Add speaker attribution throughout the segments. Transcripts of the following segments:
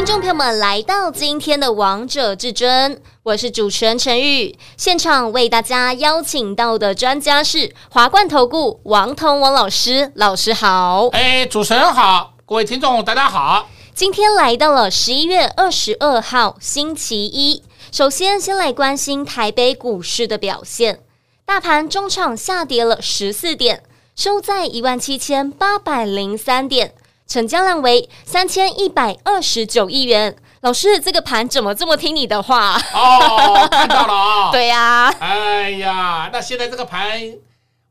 Speaker 1: 听众朋友们来到今天的《王者至尊》，我是主持人陈玉。现场为大家邀请到的专家是华冠投顾王彤王老师，老师好。
Speaker 2: 哎，主持人好，各位听众大家好。
Speaker 1: 今天来到了十一月二十二号星期一，首先先来关心台北股市的表现。大盘中场下跌了十四点，收在一万七千八百零三点，成交量为三千一百二十九亿元。老师，这个盘怎么这么听你的话？
Speaker 2: 哦，看到了啊、哦。
Speaker 1: 对呀。
Speaker 2: 哎呀，那现在这个盘。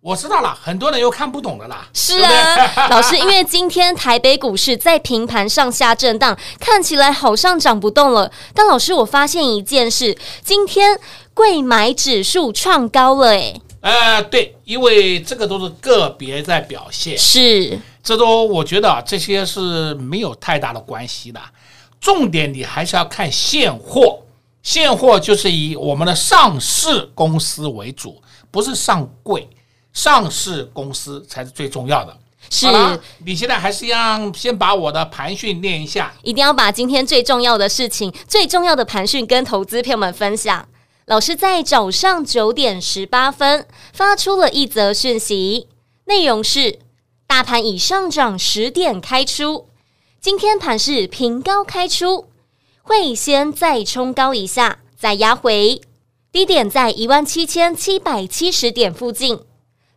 Speaker 2: 我知道了，很多人又看不懂的啦。
Speaker 1: 是啊，对对 老师，因为今天台北股市在平盘上下震荡，看起来好像涨不动了。但老师，我发现一件事，今天贵买指数创高了，诶。
Speaker 2: 呃，对，因为这个都是个别在表现，
Speaker 1: 是，
Speaker 2: 这都我觉得啊这些是没有太大的关系的。重点你还是要看现货，现货就是以我们的上市公司为主，不是上柜。上市公司才是最重要的。
Speaker 1: 是，
Speaker 2: 你现在还是要先把我的盘讯念一下，
Speaker 1: 一定要把今天最重要的事情、最重要的盘讯跟投资朋友们分享。老师在早上九点十八分发出了一则讯息，内容是：大盘已上涨十点开出，今天盘是平高开出，会先再冲高一下，再压回，低点在一万七千七百七十点附近。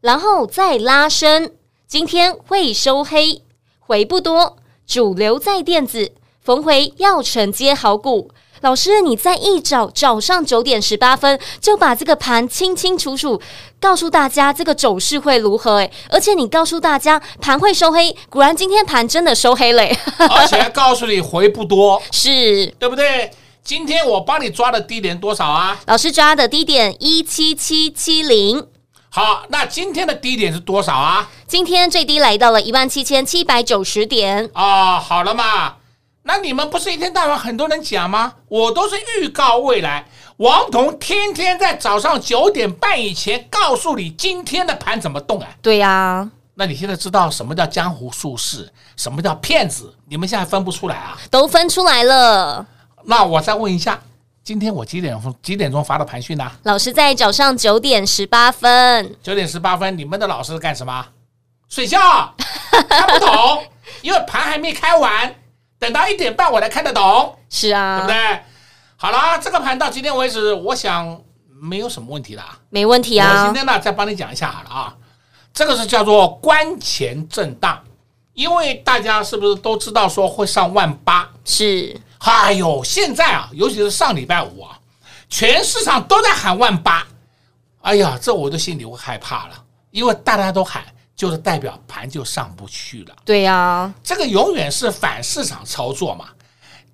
Speaker 1: 然后再拉升，今天会收黑，回不多，主流在电子，逢回要承接好股。老师，你在一早早上九点十八分就把这个盘清清楚楚告诉大家这个走势会如何？诶，而且你告诉大家盘会收黑，果然今天盘真的收黑了，
Speaker 2: 而且还告诉你回不多，
Speaker 1: 是
Speaker 2: 对不对？今天我帮你抓的低点多少啊？
Speaker 1: 老师抓的低点一七七七零。
Speaker 2: 好，那今天的低点是多少啊？
Speaker 1: 今天最低来到了一万七千七百九十点。
Speaker 2: 哦，好了嘛，那你们不是一天到晚很多人讲吗？我都是预告未来，王彤天天在早上九点半以前告诉你今天的盘怎么动啊？
Speaker 1: 对呀、啊，
Speaker 2: 那你现在知道什么叫江湖术士，什么叫骗子？你们现在分不出来啊？
Speaker 1: 都分出来了。
Speaker 2: 那我再问一下。今天我几点钟几点钟发的盘讯呢？
Speaker 1: 老师在早上九点十八分。
Speaker 2: 九点十八分，你们的老师干什么？睡觉，看不懂，因为盘还没开完，等到一点半我才看得懂。
Speaker 1: 是啊，
Speaker 2: 对不对？好了，这个盘到今天为止，我想没有什么问题啦。
Speaker 1: 没问题啊。
Speaker 2: 我今天呢，再帮你讲一下好了啊。这个是叫做关前震荡，因为大家是不是都知道说会上万八？
Speaker 1: 是。
Speaker 2: 哎呦，现在啊，尤其是上礼拜五啊，全市场都在喊万八，哎呀，这我的心里会害怕了，因为大家都喊，就是代表盘就上不去了。
Speaker 1: 对呀、啊，
Speaker 2: 这个永远是反市场操作嘛。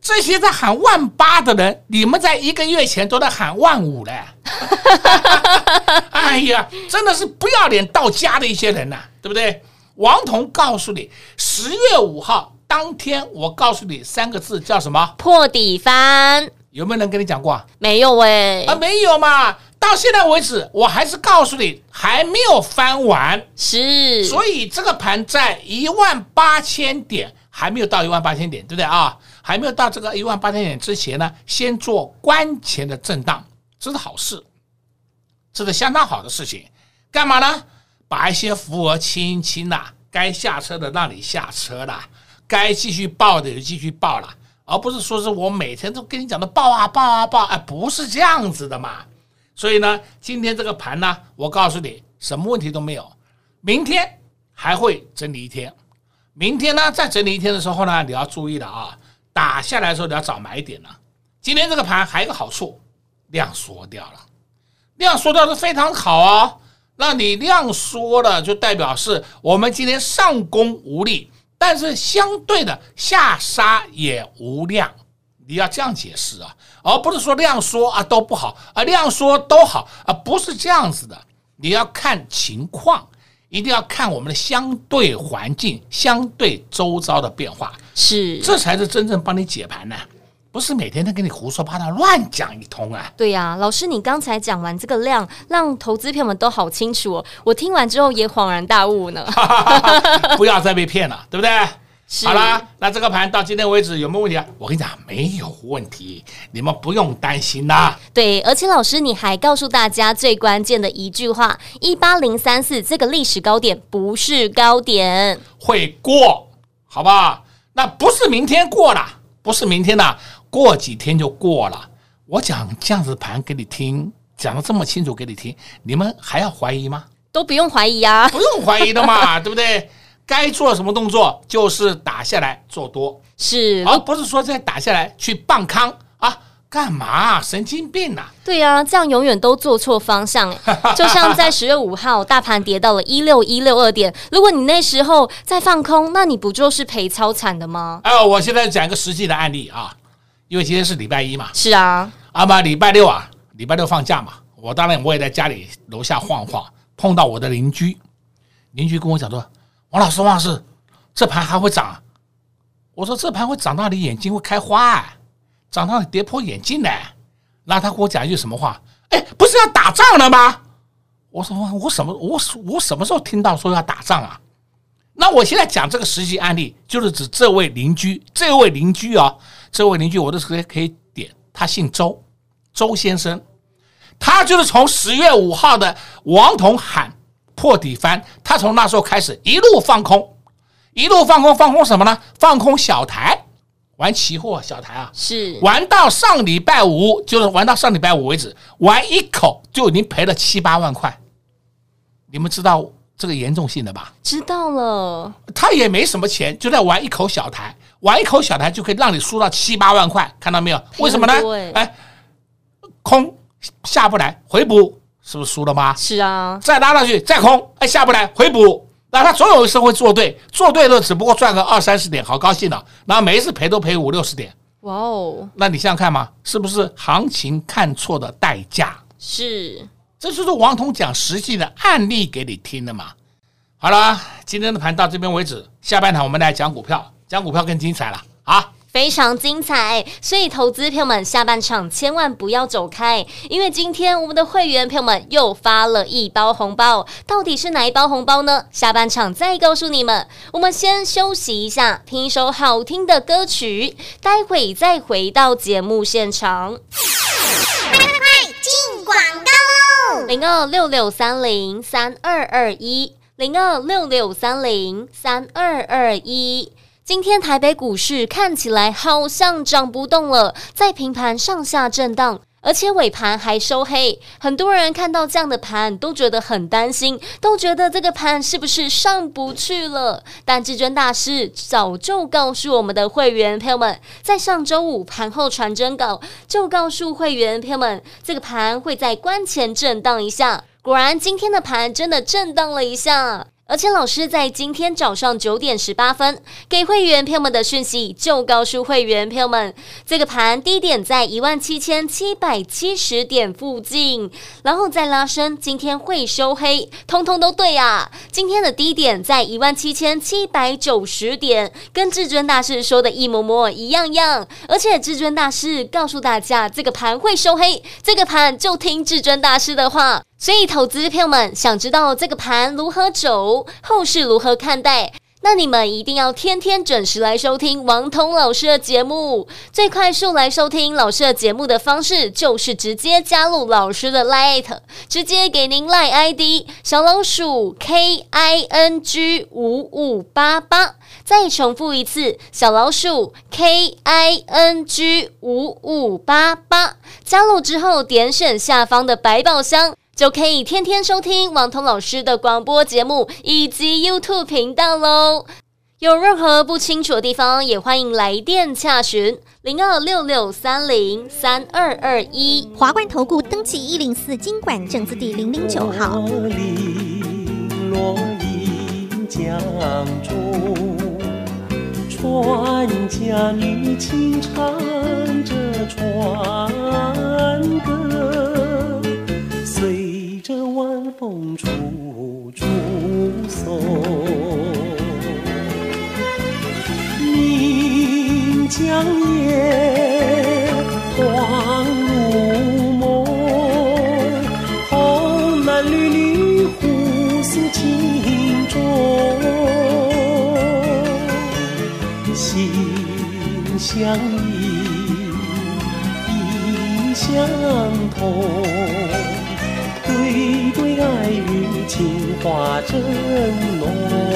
Speaker 2: 这些在喊万八的人，你们在一个月前都在喊万五嘞。哎呀，真的是不要脸到家的一些人呐、啊，对不对？王彤告诉你，十月五号。当天我告诉你三个字叫什么？
Speaker 1: 破底翻。
Speaker 2: 有没有人跟你讲过？
Speaker 1: 没有喂、欸。
Speaker 2: 啊，没有嘛。到现在为止，我还是告诉你还没有翻完。
Speaker 1: 是。
Speaker 2: 所以这个盘在一万八千点还没有到一万八千点，对不对啊？还没有到这个一万八千点之前呢，先做关前的震荡，这是好事，这是相当好的事情。干嘛呢？把一些浮额清一清啦，该下车的让你下车了。该继续报的就继续报了，而不是说是我每天都跟你讲的报啊报啊报，哎，不是这样子的嘛。所以呢，今天这个盘呢，我告诉你，什么问题都没有。明天还会整理一天，明天呢再整理一天的时候呢，你要注意了啊，打下来的时候你要找买点了。今天这个盘还有一个好处，量缩掉了，量缩掉是非常好哦。那你量缩了，就代表是我们今天上攻无力。但是相对的下杀也无量，你要这样解释啊，而不是说量说啊都不好啊，量说都好啊，不是这样子的。你要看情况，一定要看我们的相对环境、相对周遭的变化，
Speaker 1: 是，
Speaker 2: 这才是真正帮你解盘呢。不是每天都跟你胡说八道、乱讲一通啊！
Speaker 1: 对呀、啊，老师，你刚才讲完这个量，让投资朋友们都好清楚哦。我听完之后也恍然大悟呢。
Speaker 2: 不要再被骗了，对不对？
Speaker 1: 是
Speaker 2: 好啦，那这个盘到今天为止有没有问题啊？我跟你讲，没有问题，你们不用担心啦。
Speaker 1: 对，而且老师你还告诉大家最关键的一句话：一八零三四这个历史高点不是高点，
Speaker 2: 会过，好不好？那不是明天过了，不是明天的。过几天就过了，我讲这样子盘给你听，讲的这么清楚给你听，你们还要怀疑吗？
Speaker 1: 都不用怀疑啊，
Speaker 2: 不用怀疑的嘛，对不对？该做什么动作就是打下来做多，
Speaker 1: 是，
Speaker 2: 而不是说再打下来去傍康啊？干嘛？神经病呐、啊！
Speaker 1: 对呀、啊，这样永远都做错方向。就像在十月五号，大盘跌到了一六一六二点，如果你那时候再放空，那你不就是赔超惨的吗？
Speaker 2: 哎，我现在讲一个实际的案例啊。因为今天是礼拜一嘛，
Speaker 1: 是啊，
Speaker 2: 啊嘛礼拜六啊，礼拜六放假嘛，我当然我也在家里楼下晃晃，碰到我的邻居，邻居跟我讲说：“王老师，王老师，这盘还会涨？”我说：“这盘会涨到你眼睛会开花，啊，涨到你跌破眼镜呢。”那他跟我讲一句什么话？哎，不是要打仗了吗？我说：“我什么我我什么时候听到说要打仗啊？”那我现在讲这个实际案例，就是指这位邻居，这位邻居啊。这位邻居，我都可以可以点，他姓周，周先生，他就是从十月五号的王彤喊破底翻，他从那时候开始一路放空，一路放空，放空什么呢？放空小台，玩期货小台啊，
Speaker 1: 是
Speaker 2: 玩到上礼拜五，就是玩到上礼拜五为止，玩一口就已经赔了七八万块，你们知道这个严重性的吧？
Speaker 1: 知道了，
Speaker 2: 他也没什么钱，就在玩一口小台。玩一口小台就可以让你输到七八万块，看到没有？为什么呢？哎，空下不来，回补是不是输了吗？
Speaker 1: 是啊，
Speaker 2: 再拉上去，再空，哎，下不来，回补，那他总有一次会做对，做对了只不过赚个二三十点，好高兴的。然后每一次赔都赔五六十点，
Speaker 1: 哇哦！
Speaker 2: 那你想想看嘛，是不是行情看错的代价？
Speaker 1: 是，
Speaker 2: 这就是王彤讲实际的案例给你听的嘛。好了，今天的盘到这边为止，下半场我们来讲股票。讲股票更精彩了啊！
Speaker 1: 非常精彩，所以投资票们下半场千万不要走开，因为今天我们的会员票们又发了一包红包，到底是哪一包红包呢？下半场再告诉你们。我们先休息一下，听一首好听的歌曲，待会再回到节目现场。快快快，进广告喽！零二六六三零三二二一，零二六六三零三二二一。今天台北股市看起来好像涨不动了，在平盘上下震荡，而且尾盘还收黑。很多人看到这样的盘都觉得很担心，都觉得这个盘是不是上不去了？但至尊大师早就告诉我们的会员朋友们，在上周五盘后传真稿就告诉会员朋友们，这个盘会在关前震荡一下。果然，今天的盘真的震荡了一下。而且老师在今天早上九点十八分给会员朋友们的讯息，就告诉会员朋友们，这个盘低点在一万七千七百七十点附近，然后再拉升，今天会收黑，通通都对啊！今天的低点在一万七千七百九十点，跟至尊大师说的一模模一样样。而且至尊大师告诉大家，这个盘会收黑，这个盘就听至尊大师的话。所以，投资朋友们想知道这个盘如何走，后市如何看待？那你们一定要天天准时来收听王彤老师的节目。最快速来收听老师的节目的方式，就是直接加入老师的 Line，直接给您 Line ID 小老鼠 K I N G 五五八八。再重复一次，小老鼠 K I N G 五五八八。加入之后，点选下方的百宝箱。就可以天天收听王彤老师的广播节目以及 YouTube 频道喽。有任何不清楚的地方，也欢迎来电洽询零二六六三零三二二一。
Speaker 3: 华冠投顾登记一零四经管证字第零零九号。
Speaker 4: 船家女轻唱着船歌，晚风处处送。岷江夜，光如梦，红男绿女互诉情衷。心相依，意相通，花正浓。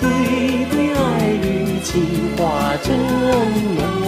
Speaker 4: 对对爱语情话正浓。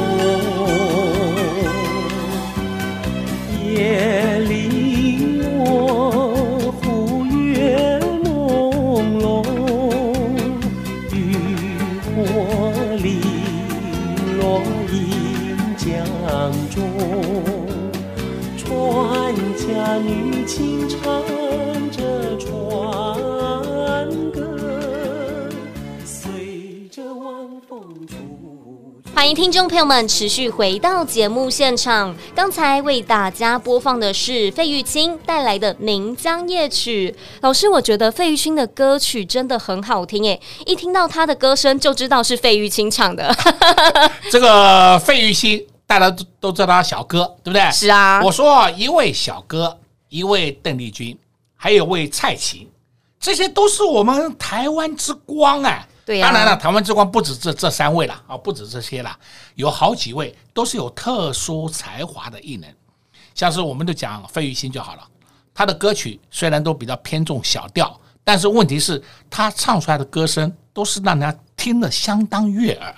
Speaker 1: 欢迎听众朋友们持续回到节目现场。刚才为大家播放的是费玉清带来的《岷江夜曲》。老师，我觉得费玉清的歌曲真的很好听诶，一听到他的歌声就知道是费玉清唱的。
Speaker 2: 这个费玉清大家都都知道他小哥，对不对？
Speaker 1: 是啊。
Speaker 2: 我说一位小哥，一位邓丽君，还有位蔡琴，这些都是我们台湾之光啊。当然了，台湾之光不止这这三位了啊，不止这些了，有好几位都是有特殊才华的艺人，像是我们就讲费玉清就好了，他的歌曲虽然都比较偏重小调，但是问题是，他唱出来的歌声都是让人家听得相当悦耳，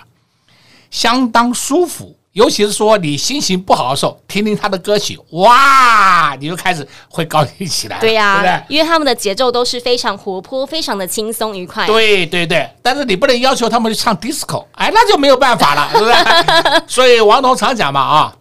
Speaker 2: 相当舒服。尤其是说你心情不好的时候，听听他的歌曲，哇，你就开始会高兴起来。
Speaker 1: 对呀、啊，
Speaker 2: 对不对？
Speaker 1: 因为他们的节奏都是非常活泼，非常的轻松愉快。
Speaker 2: 对对对，但是你不能要求他们去唱 disco，哎，那就没有办法了，对不对？所以王彤常讲嘛，啊，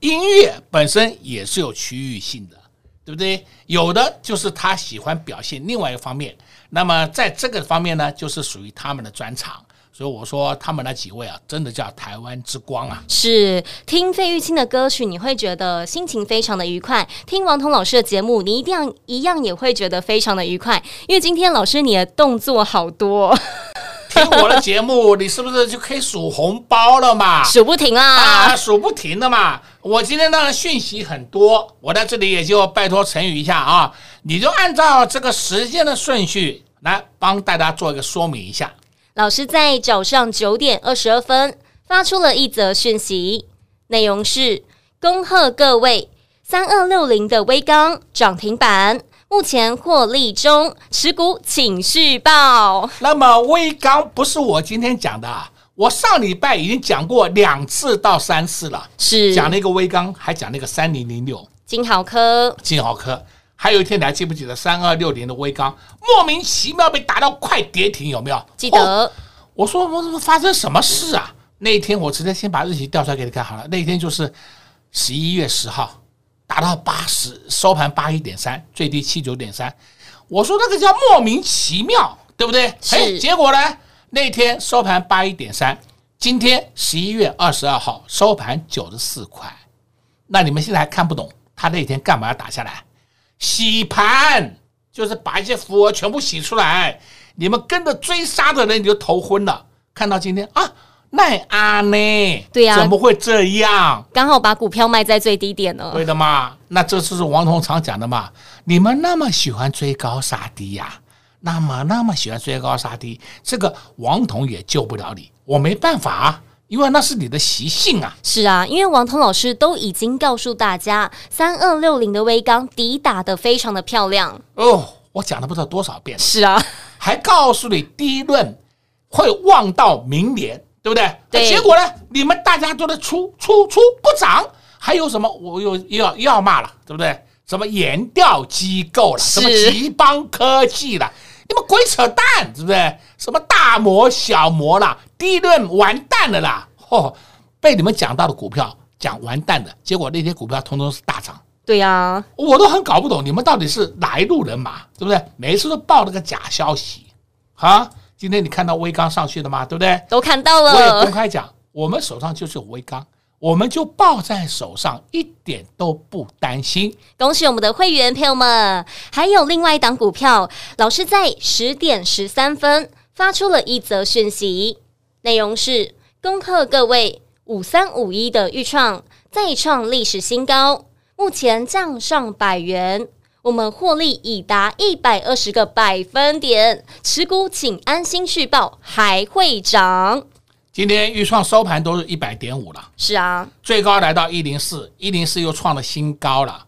Speaker 2: 音乐本身也是有区域性的，对不对？有的就是他喜欢表现另外一个方面，那么在这个方面呢，就是属于他们的专长。所以我说他们那几位啊，真的叫台湾之光啊！
Speaker 1: 是听费玉清的歌曲，你会觉得心情非常的愉快；听王彤老师的节目，你一定要一样也会觉得非常的愉快。因为今天老师你的动作好多，
Speaker 2: 听我的节目，你是不是就可以数红包了嘛？
Speaker 1: 数不停啊，
Speaker 2: 啊，数不停的嘛！我今天当然讯息很多，我在这里也就拜托陈宇一下啊，你就按照这个时间的顺序来帮大家做一个说明一下。
Speaker 1: 老师在早上九点二十二分发出了一则讯息，内容是：恭贺各位三二六零的威刚涨停板，目前获利中，持股请续报。
Speaker 2: 那么微刚不是我今天讲的，啊我上礼拜已经讲过两次到三次了，
Speaker 1: 是。
Speaker 2: 讲那个微刚，还讲那个三零零六。
Speaker 1: 金豪科，
Speaker 2: 金豪科，还有一天你还记不记得三二六零的微刚，莫名其妙被打到快跌停，有没有？
Speaker 1: 记得。哦、
Speaker 2: 我说我怎么发生什么事啊？那一天我直接先把日期调出来给你看好了，那一天就是十一月十号，打到八十，收盘八一点三，最低七九点三。我说那个叫莫名其妙，对不对？
Speaker 1: 哎。
Speaker 2: 结果呢？那天收盘八一点三，今天十一月二十二号收盘九十四块。那你们现在还看不懂他那天干嘛要打下来？洗盘就是把一些符额全部洗出来。你们跟着追杀的人你就头昏了。看到今天啊，奈阿呢？
Speaker 1: 对呀，
Speaker 2: 怎么会这样？
Speaker 1: 刚好把股票卖在最低点了。
Speaker 2: 对的嘛，那这就是王彤常讲的嘛。你们那么喜欢追高杀低呀？那么那么喜欢追高杀低，这个王彤也救不了你，我没办法啊，因为那是你的习性啊。
Speaker 1: 是啊，因为王彤老师都已经告诉大家，三二六零的微钢底打得非常的漂亮
Speaker 2: 哦，我讲了不知道多少遍。
Speaker 1: 是啊，
Speaker 2: 还告诉你第一轮会望到明年，对不对？
Speaker 1: 对。
Speaker 2: 结果呢，你们大家都在出出出不涨，还有什么？我又又要又要骂了，对不对？什么研调机构了，什么吉邦科技了。你们鬼扯淡，是不是？什么大摩小摩啦，第一轮完蛋了啦！哦，被你们讲到的股票讲完蛋的，结果那些股票通通是大涨。
Speaker 1: 对呀、啊，
Speaker 2: 我都很搞不懂，你们到底是哪一路人马，对不对？每一次都报了个假消息啊！今天你看到威刚上去了吗？对不对？
Speaker 1: 都看到了。
Speaker 2: 我也公开讲，我们手上就是有威刚。我们就抱在手上，一点都不担心。
Speaker 1: 恭喜我们的会员朋友们！还有另外一档股票，老师在十点十三分发出了一则讯息，内容是恭贺各位五三五一的预创再创历史新高，目前账上百元，我们获利已达一百二十个百分点，持股请安心续抱，还会涨。
Speaker 2: 今天预创收盘都是一百点五了，
Speaker 1: 是啊，
Speaker 2: 最高来到一零四，一零四又创了新高了。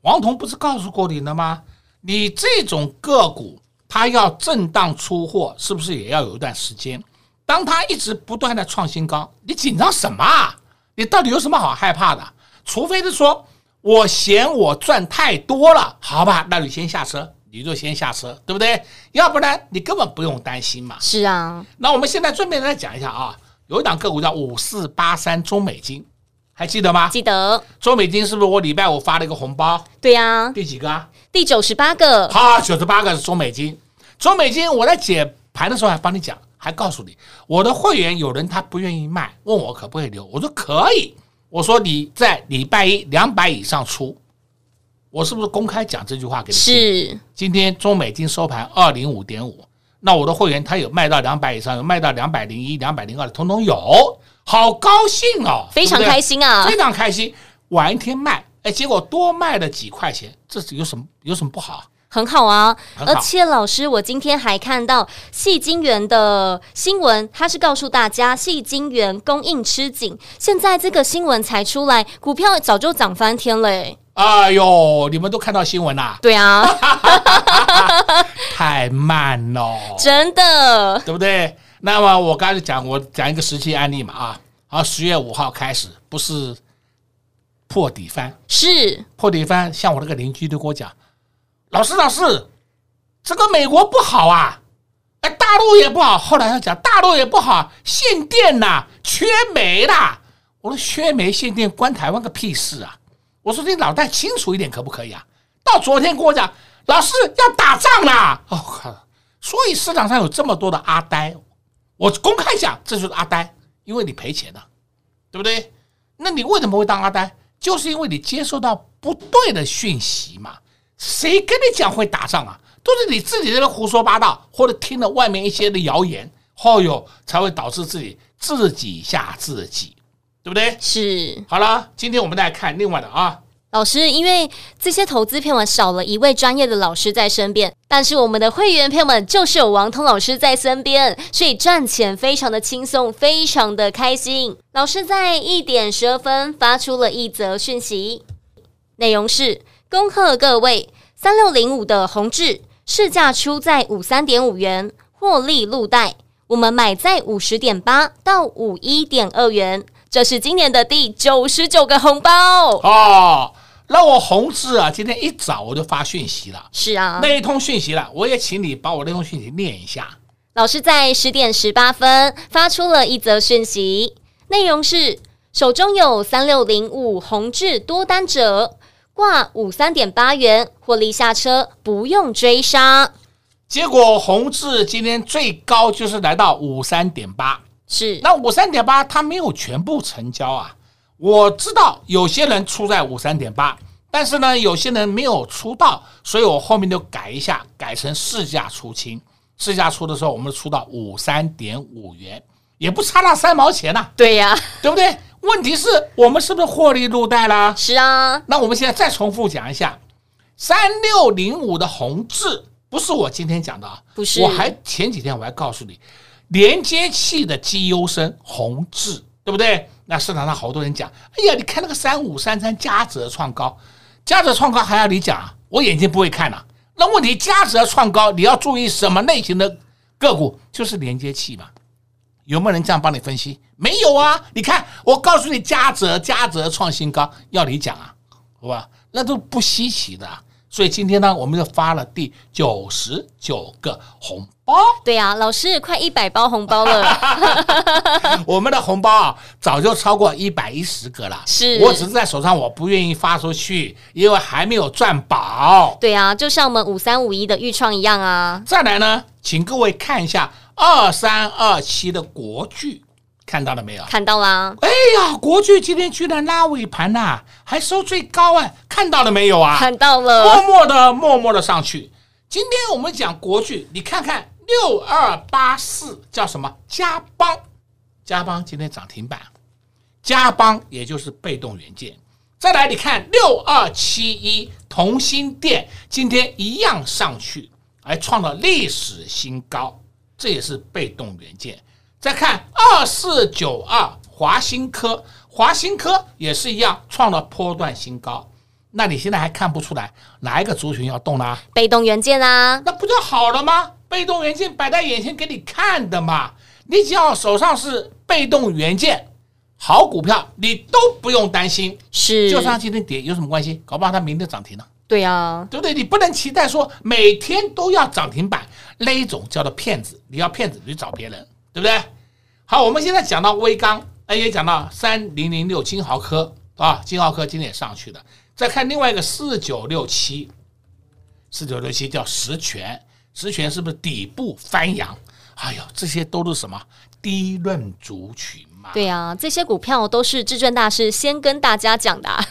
Speaker 2: 王彤不是告诉过你了吗？你这种个股，它要震荡出货，是不是也要有一段时间？当它一直不断的创新高，你紧张什么啊？你到底有什么好害怕的？除非是说我嫌我赚太多了，好吧，那你先下车，你就先下车，对不对？要不然你根本不用担心嘛。
Speaker 1: 是啊，
Speaker 2: 那我们现在顺便来讲一下啊。有一档个股叫五四八三中美金，还记得吗？
Speaker 1: 记得。中
Speaker 2: 美金是不是我礼拜五发了一个红包？
Speaker 1: 对呀、啊。
Speaker 2: 第几个啊？
Speaker 1: 第九十八个。
Speaker 2: 好，九十八个是中美金。中美金，我在解盘的时候还帮你讲，还告诉你，我的会员有人他不愿意卖，问我可不可以留，我说可以。我说你在礼拜一两百以上出，我是不是公开讲这句话给你？
Speaker 1: 是。
Speaker 2: 今天中美金收盘二零五点五。那我的会员他有卖到两百以上，有卖到两百零一、两百零二的，通通有，好高兴哦，
Speaker 1: 非常开心啊，
Speaker 2: 非常开心。晚一天卖，哎，结果多卖了几块钱，这是有什么有什么不好？
Speaker 1: 很好啊，
Speaker 2: 好。
Speaker 1: 而且老师，我今天还看到细晶圆的新闻，他是告诉大家细晶圆供应吃紧，现在这个新闻才出来，股票早就涨翻天了。
Speaker 2: 哎呦，你们都看到新闻啦？
Speaker 1: 对啊，
Speaker 2: 太慢了，
Speaker 1: 真的，
Speaker 2: 对不对？那么我刚才讲，我讲一个实际案例嘛啊，好，十月五号开始不是破底翻，
Speaker 1: 是。
Speaker 2: 破底翻，像我那个邻居都跟我讲，老师老师，这个美国不好啊，哎，大陆也不好，后来他讲大陆也不好，限电呐，缺煤啦，我说缺煤限电关台湾个屁事啊！我说你脑袋清楚一点可不可以啊？到昨天跟我讲，老师要打仗啦！哦靠！所以市场上有这么多的阿呆，我公开讲，这就是阿呆，因为你赔钱了，对不对？那你为什么会当阿呆？就是因为你接收到不对的讯息嘛。谁跟你讲会打仗啊？都是你自己在那胡说八道，或者听了外面一些的谣言，后、哦、哟才会导致自己自己吓自己。对不对？
Speaker 1: 是。
Speaker 2: 好了，今天我们再来看另外的啊，
Speaker 1: 老师，因为这些投资朋友们少了一位专业的老师在身边，但是我们的会员朋友们就是有王通老师在身边，所以赚钱非常的轻松，非常的开心。老师在一点十二分发出了一则讯息，内容是：恭贺各位三六零五的宏志市价出在五三点五元，获利入袋。我们买在五十点八到五一点二元，这是今年的第九十九个红包
Speaker 2: 哦。那我宏志啊，今天一早我就发讯息了，
Speaker 1: 是啊，
Speaker 2: 那一通讯息了，我也请你把我那通讯息念一下。
Speaker 1: 老师在十点十八分发出了一则讯息，内容是手中有三六零五宏志多单者，挂五三点八元获利下车，不用追杀。
Speaker 2: 结果宏志今天最高就是来到五三点八，
Speaker 1: 是
Speaker 2: 那五三点八它没有全部成交啊。我知道有些人出在五三点八，但是呢，有些人没有出到，所以我后面就改一下，改成市价出清。市价出的时候，我们出到五三点五元，也不差那三毛钱呐、啊。
Speaker 1: 对呀、啊，
Speaker 2: 对不对？问题是我们是不是获利入袋了？
Speaker 1: 是啊。
Speaker 2: 那我们现在再重复讲一下，三六零五的红字不是我今天讲的啊，
Speaker 1: 不是。
Speaker 2: 我还前几天我还告诉你，连接器的绩优生宏致，对不对？那市场上好多人讲，哎呀，你看那个三五三三嘉泽创高，嘉泽创高还要你讲啊？我眼睛不会看呐、那问题，嘉泽创高，你要注意什么类型的个股？就是连接器嘛。有没有人这样帮你分析？没有啊。你看，我告诉你，嘉泽，嘉泽创新高，要你讲啊，好吧？那都不稀奇的。所以今天呢，我们就发了第九十九个红包。
Speaker 1: 对呀、啊，老师快一百包红包了。
Speaker 2: 我们的红包啊，早就超过一百一十个了。
Speaker 1: 是
Speaker 2: 我只是在手上，我不愿意发出去，因为还没有赚饱。
Speaker 1: 对呀、啊，就像我们五三五一的预创一样啊。
Speaker 2: 再来呢，请各位看一下二三二七的国巨。看到了没有？
Speaker 1: 看到啦！
Speaker 2: 哎呀，国巨今天居然拉尾盘呐、啊，还收最高哎！看到了没有啊？
Speaker 1: 看到了，
Speaker 2: 默默的，默默的上去。今天我们讲国巨，你看看六二八四叫什么？嘉邦，嘉邦今天涨停板，嘉邦也就是被动元件。再来，你看六二七一同心电，今天一样上去，还创了历史新高，这也是被动元件。再看二四九二华新科，华新科也是一样创了波段新高。那你现在还看不出来哪一个族群要动呢？
Speaker 1: 被动元件啊，
Speaker 2: 那不就好了吗？被动元件摆在眼前给你看的嘛。你只要手上是被动元件好股票，你都不用担心。
Speaker 1: 是，
Speaker 2: 就算今天跌有什么关系？搞不好它明天涨停呢。
Speaker 1: 对啊，
Speaker 2: 对不对？你不能期待说每天都要涨停板，那一种叫做骗子。你要骗子，你去找别人。对不对？好，我们现在讲到威刚，哎，也讲到三零零六金豪科啊，金豪科今天也上去了。再看另外一个四九六七，四九六七叫实权，实权是不是底部翻扬？哎呦，这些都是什么低润族群嘛？
Speaker 1: 对啊，这些股票都是至尊大师先跟大家讲的、啊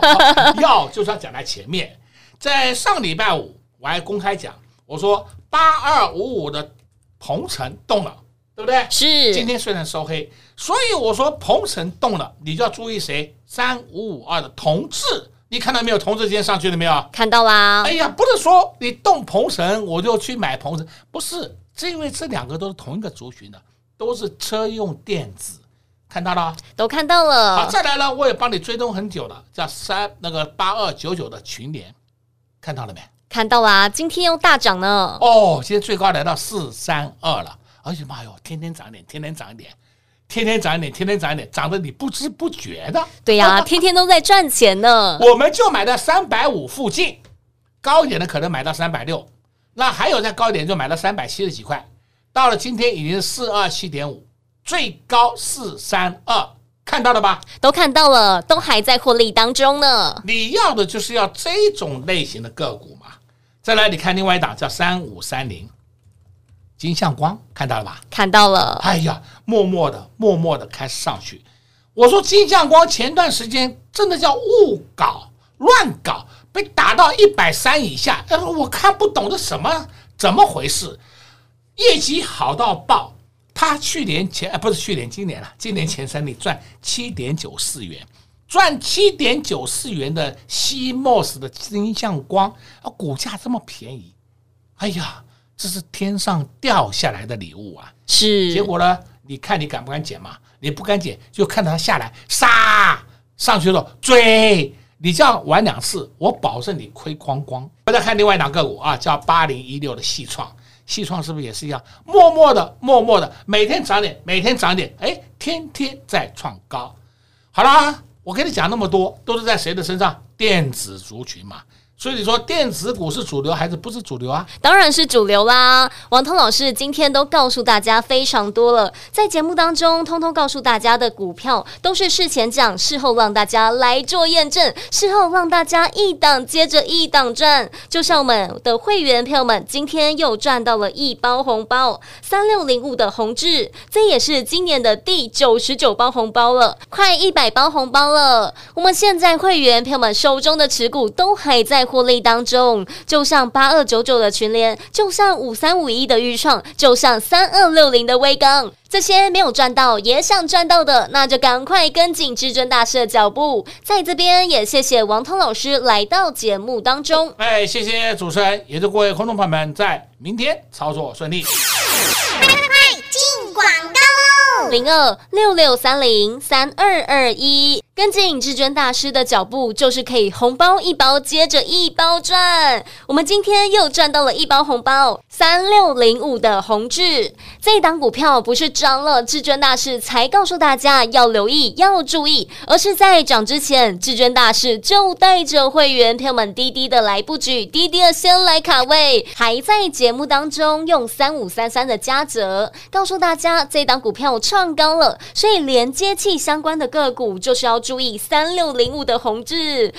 Speaker 2: 要就是要讲在前面。在上礼拜五，我还公开讲，我说八二五五的鹏程动了。对不对？
Speaker 1: 是。
Speaker 2: 今天虽然收黑，所以我说鹏程动了，你就要注意谁？三五五二的同志，你看到没有？同志今天上去了没有？
Speaker 1: 看到啦。
Speaker 2: 哎呀，不是说你动鹏程，我就去买鹏程，不是，是因为这两个都是同一个族群的，都是车用电子，看到了？
Speaker 1: 都看到了。
Speaker 2: 好，再来了，我也帮你追踪很久了，叫三那个八二九九的群联，看到了没？
Speaker 1: 看到啦，今天又大涨呢。
Speaker 2: 哦，今天最高来到四三二了。而且妈哟，天天涨点，天天涨一点，天天涨一点，天天涨一点，涨得你不知不觉的。
Speaker 1: 对呀、啊，天天都在赚钱呢。
Speaker 2: 我们就买到三百五附近，高一点的可能买到三百六，那还有再高一点就买到三百七十几块。到了今天已经是四二七点五，最高四三二，看到了吧？
Speaker 1: 都看到了，都还在获利当中呢。
Speaker 2: 你要的就是要这种类型的个股嘛。再来，你看另外一档叫三五三零。金相光看到了吧？
Speaker 1: 看到了。
Speaker 2: 哎呀，默默的，默默的开始上去。我说金相光前段时间真的叫误搞、乱搞，被打到一百三以下。呃，我看不懂这什么怎么回事？业绩好到爆，他去年前呃不是去年，今年了，今年前三季赚七点九四元，赚七点九四元的 CMOS 的金相光啊，股价这么便宜，哎呀！这是天上掉下来的礼物啊！
Speaker 1: 是，
Speaker 2: 结果呢？你看你敢不敢捡嘛？你不敢捡，就看到它下来杀上去了，追你这样玩两次，我保证你亏光光。我再看另外两个股啊，叫八零一六的细创，细创是不是也是一样？默默的，默默的，每天涨点，每天涨点，哎，天天在创高。好啦，我跟你讲那么多，都是在谁的身上？电子族群嘛。所以你说电子股是主流还是不是主流啊？
Speaker 1: 当然是主流啦！王通老师今天都告诉大家非常多了，在节目当中通通告诉大家的股票都是事前讲，事后让大家来做验证，事后让大家一档接着一档赚。就像我们的会员朋友们今天又赚到了一包红包，三六零五的弘致，这也是今年的第九十九包红包了，快一百包红包了。我们现在会员朋友们手中的持股都还在。获利当中，就像八二九九的群联，就像五三五一的预创，就像三二六零的微刚，这些没有赚到也想赚到的，那就赶快跟紧至尊大师的脚步。在这边也谢谢王通老师来到节目当中。
Speaker 2: 哎，谢谢主持人，也祝各位观众朋友们在明天操作顺利。
Speaker 3: 快快快，进广告喽！
Speaker 1: 零二六六三零三二二一。跟紧至尊大师的脚步，就是可以红包一包接着一包赚。我们今天又赚到了一包红包，三六零五的弘致，这一档股票不是涨了，至尊大师才告诉大家要留意、要注意，而是在涨之前，至尊大师就带着会员朋友们滴滴的来布局，滴滴的先来卡位，还在节目当中用三五三三的加折，告诉大家这档股票创高了，所以连接器相关的个股就是要。注注意三六零五的弘致。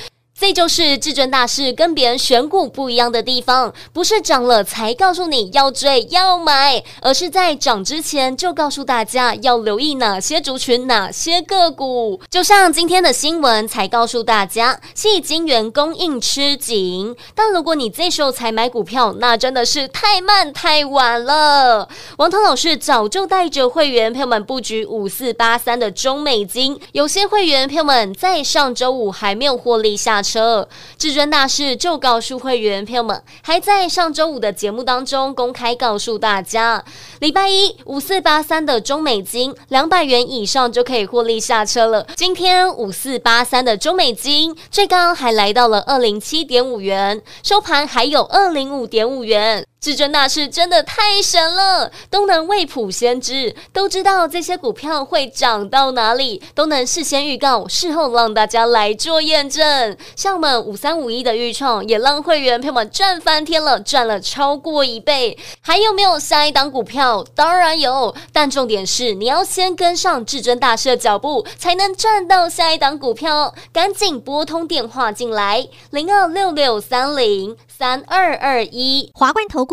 Speaker 1: 这就是至尊大师跟别人选股不一样的地方，不是涨了才告诉你要追要买，而是在涨之前就告诉大家要留意哪些族群、哪些个股。就像今天的新闻才告诉大家，系晶圆供应吃紧。但如果你这时候才买股票，那真的是太慢太晚了。王涛老师早就带着会员朋友们布局五四八三的中美金，有些会员朋友们在上周五还没有获利下，车至尊大师就告诉会员朋友们，还在上周五的节目当中公开告诉大家，礼拜一五四八三的中美金两百元以上就可以获利下车了。今天五四八三的中美金最高还来到了二零七点五元，收盘还有二零五点五元。至尊大师真的太神了，都能未卜先知，都知道这些股票会涨到哪里，都能事先预告，事后让大家来做验证。像我们五三五一的预创，也让会员朋友们赚翻天了，赚了超过一倍。还有没有下一档股票？当然有，但重点是你要先跟上至尊大师的脚步，才能赚到下一档股票。赶紧拨通电话进来，零二六六三零三二二一，
Speaker 3: 华冠投顾。